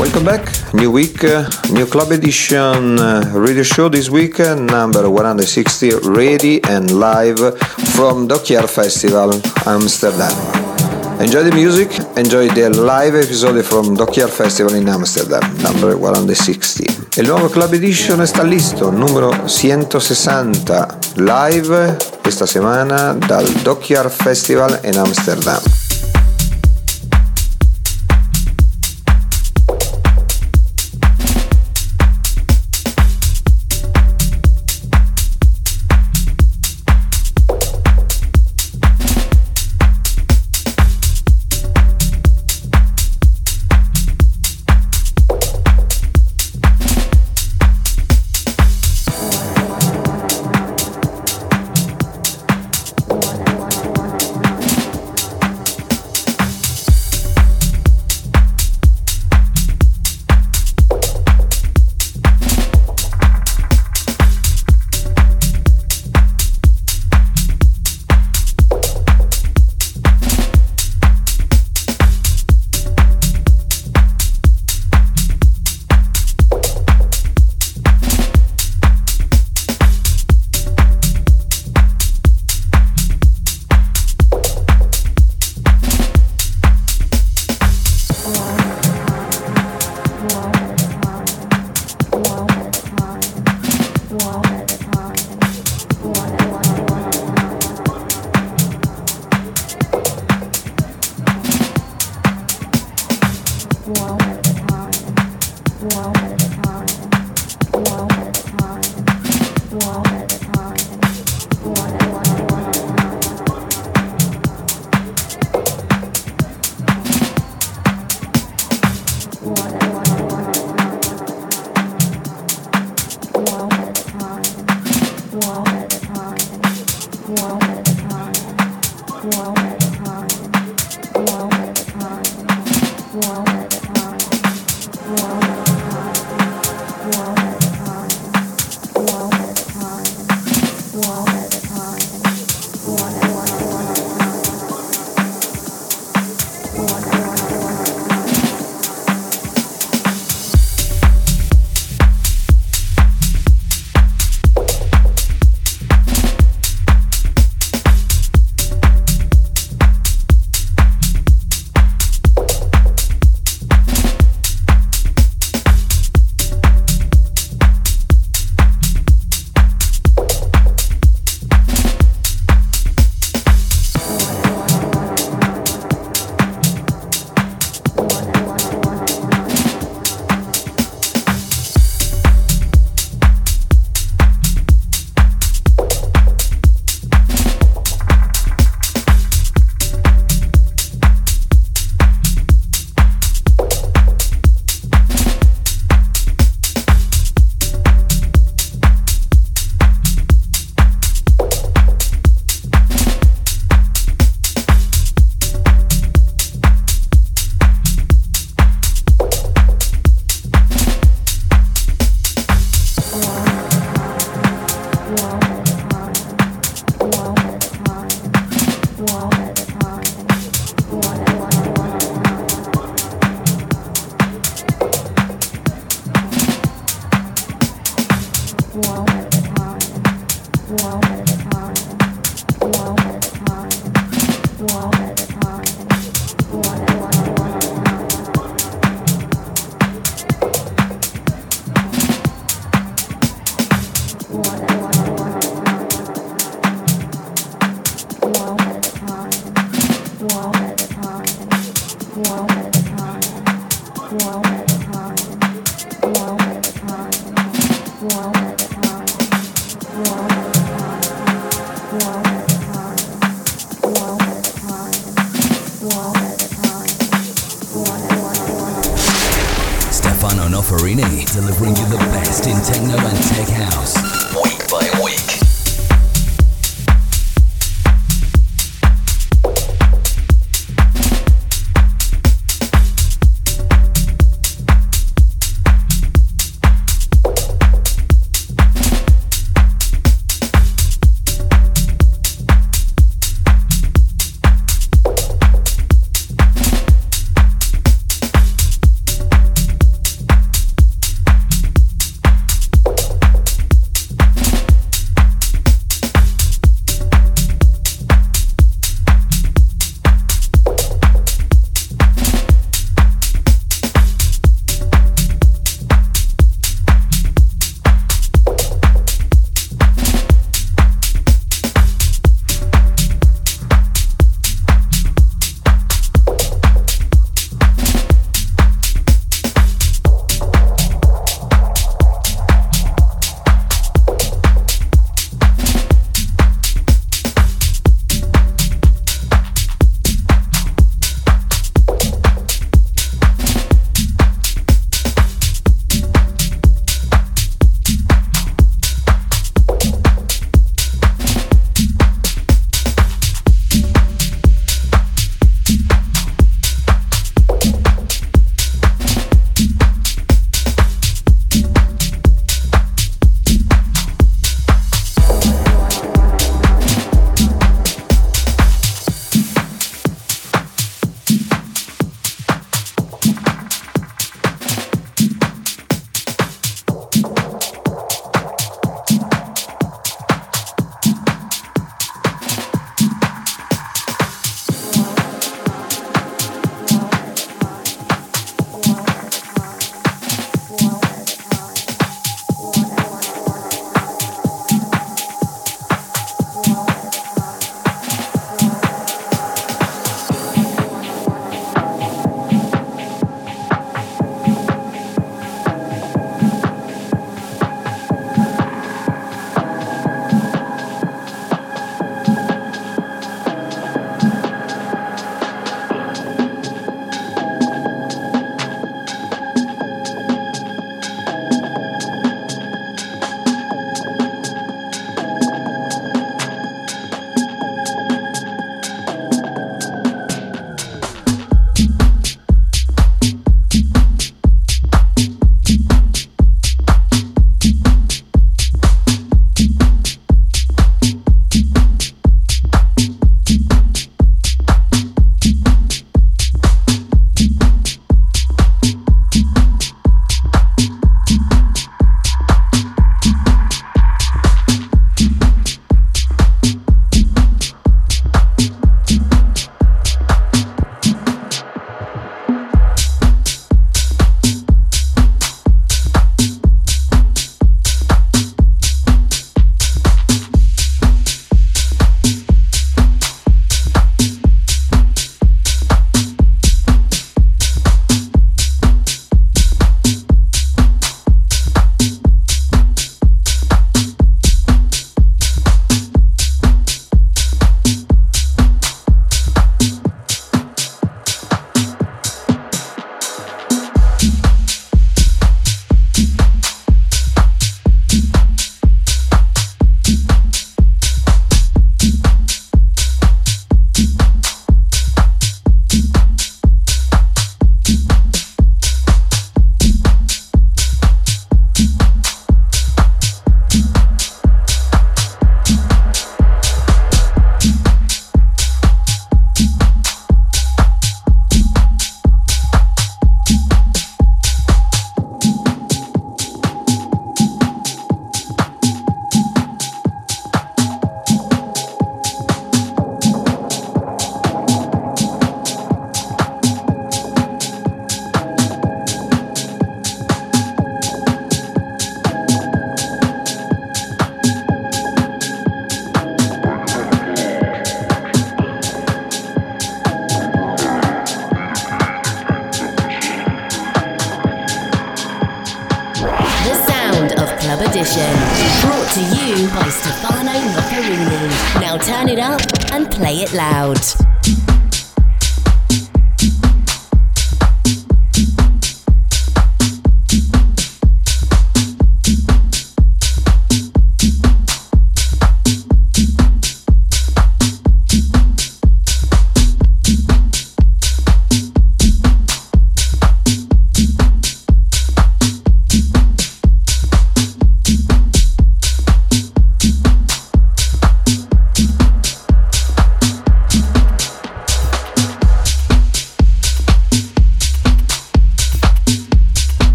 Welcome back. New week, uh, new club edition uh, radio show this week, number 160, ready and live from Dockyard Festival, Amsterdam. Enjoy the music, enjoy the live episode from Dockyard Festival in Amsterdam, number 160. Il nuovo Club Edition sta listo, numero 160, live questa settimana dal Dockyard Festival in Amsterdam.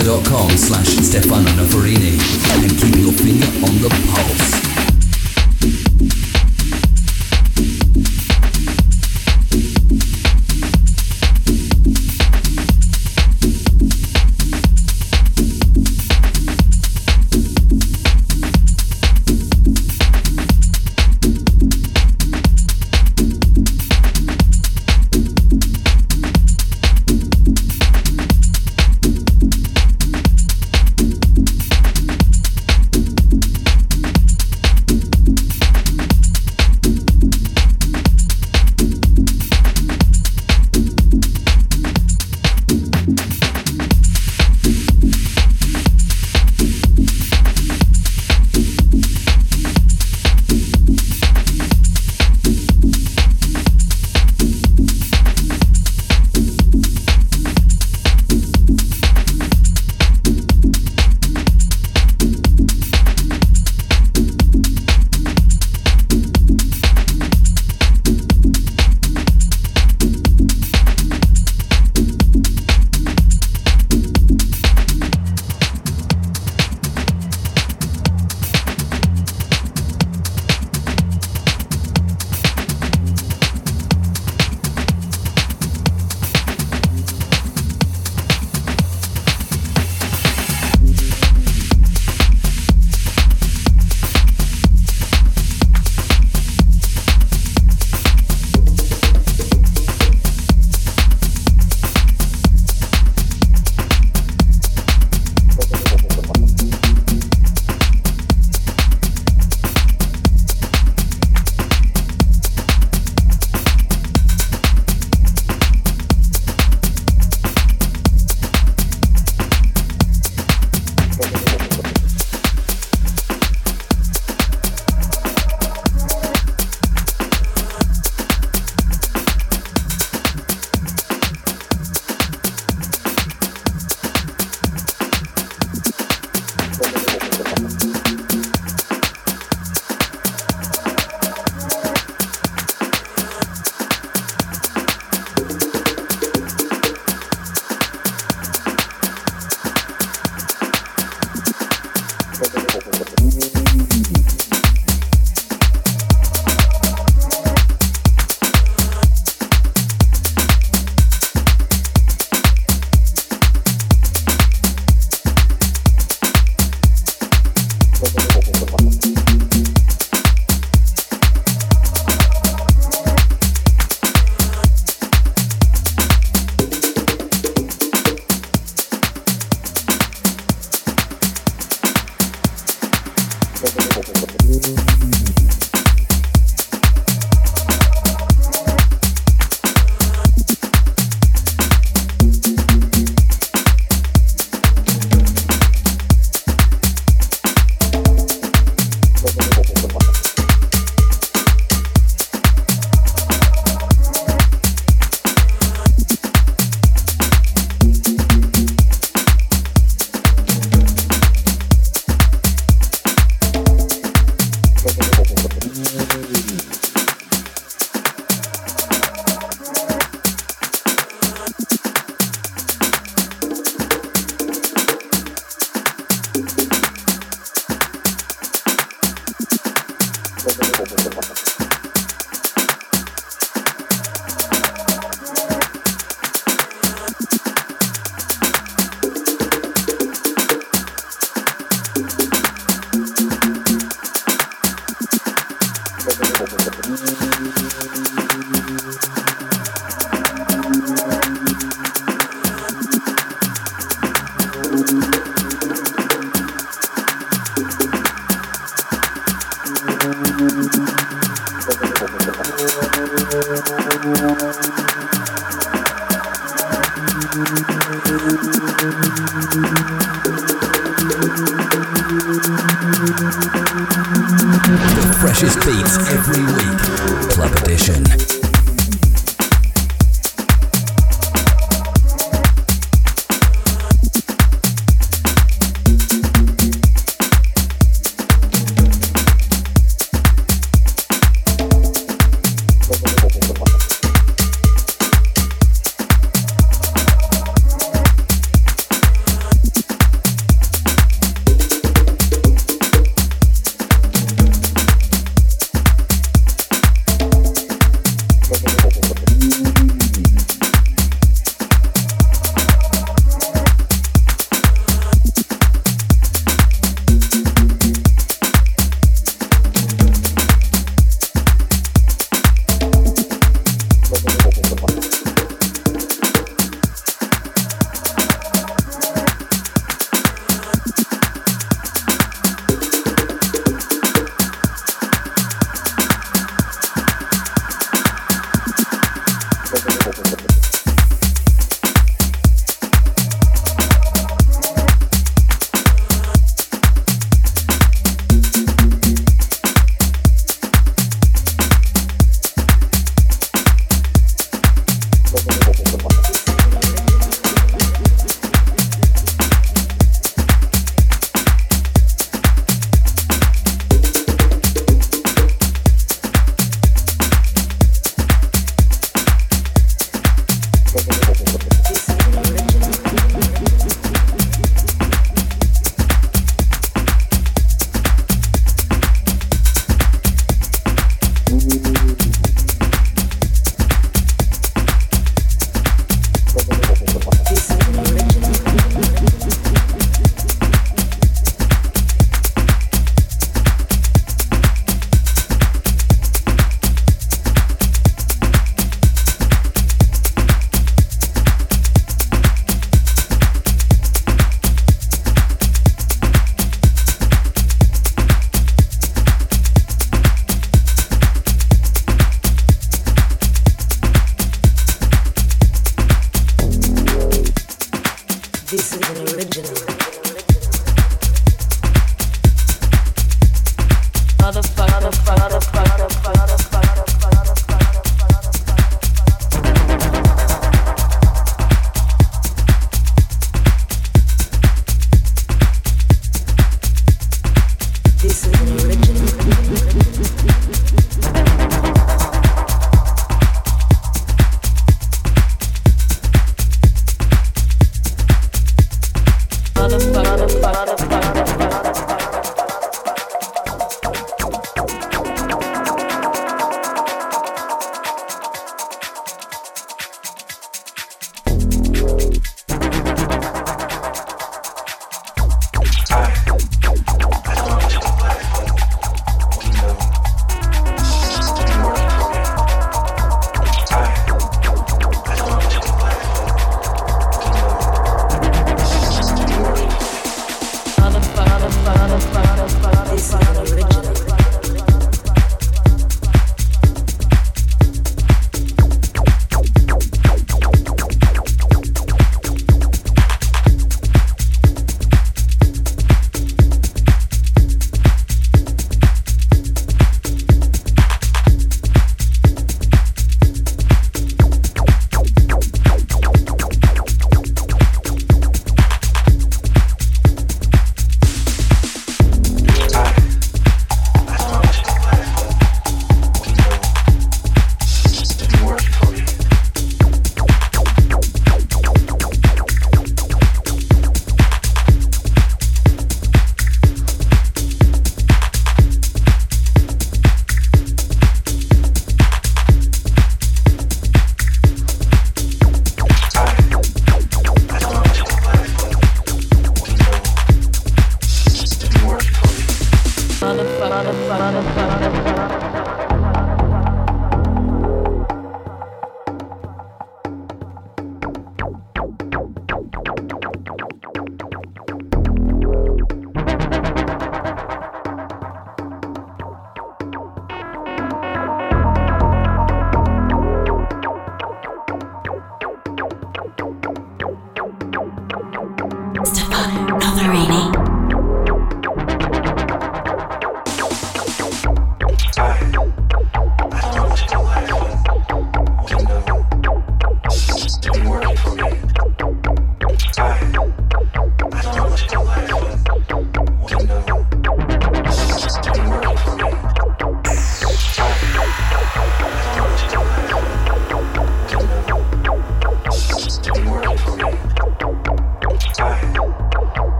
twitter.com slash Stefano Noferini and keep your finger on the pulse.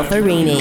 Noferini.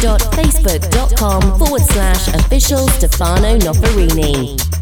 www.facebook.com forward slash official Stefano Noferini.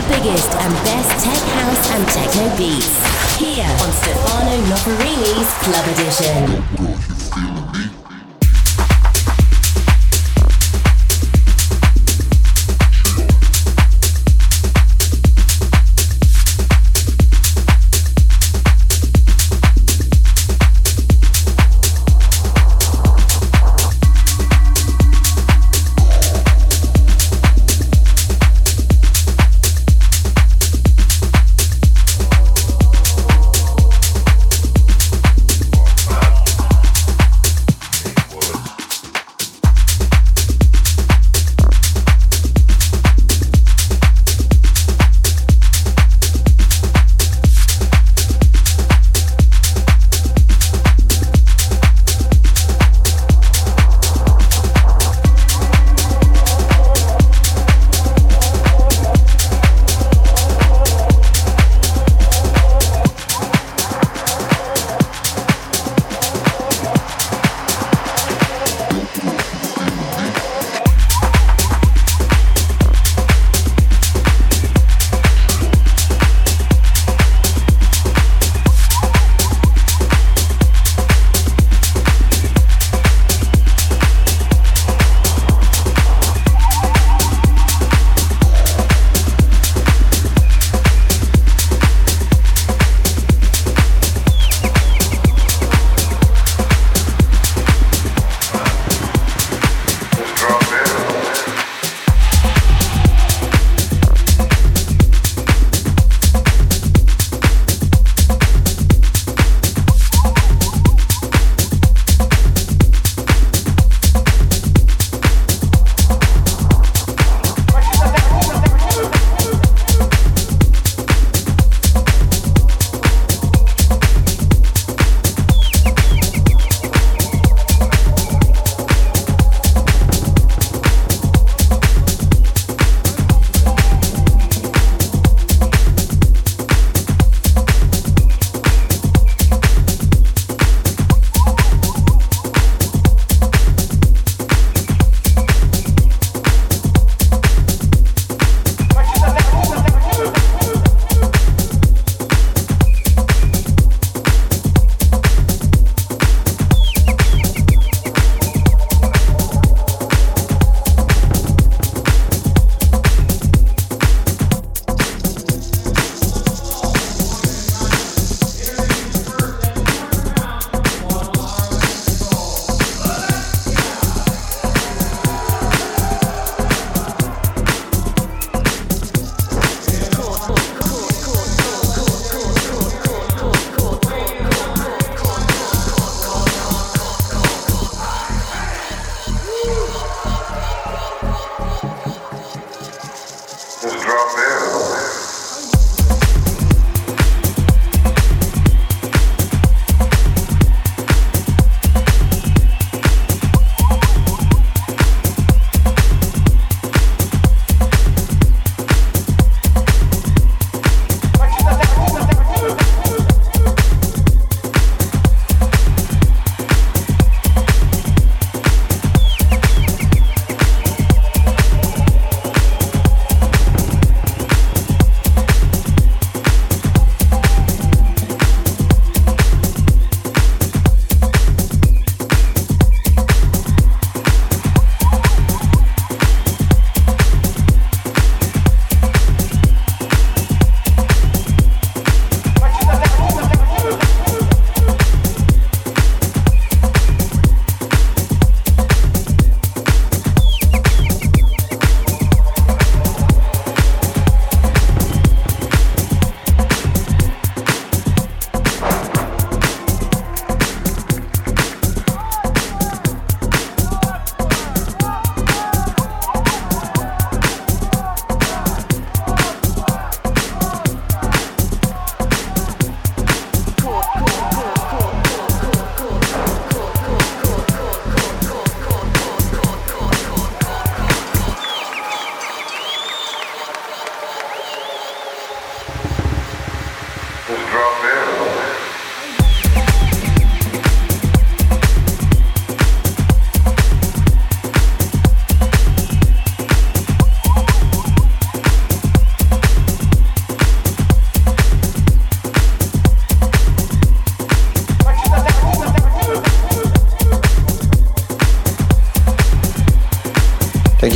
the biggest and best tech house and techno beats here on Stefano Noferini's Club Edition.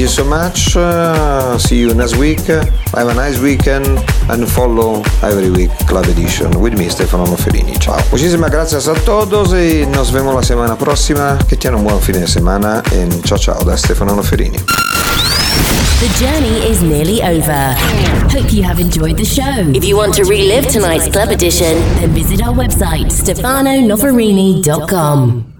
You so much. Uh, see you next week. Have a nice weekend and follow every week Club Edition with me, Stefano Noferini. Ciao. Muchísimas gracias a todos y nos vemos la semana próxima. Que tengan un buen fin de semana. Y ciao ciao da Stefano Noferini. The journey is nearly over. Hope you have enjoyed the show. If you want to relive tonight's club edition, then visit our website, stefanonoferini.com.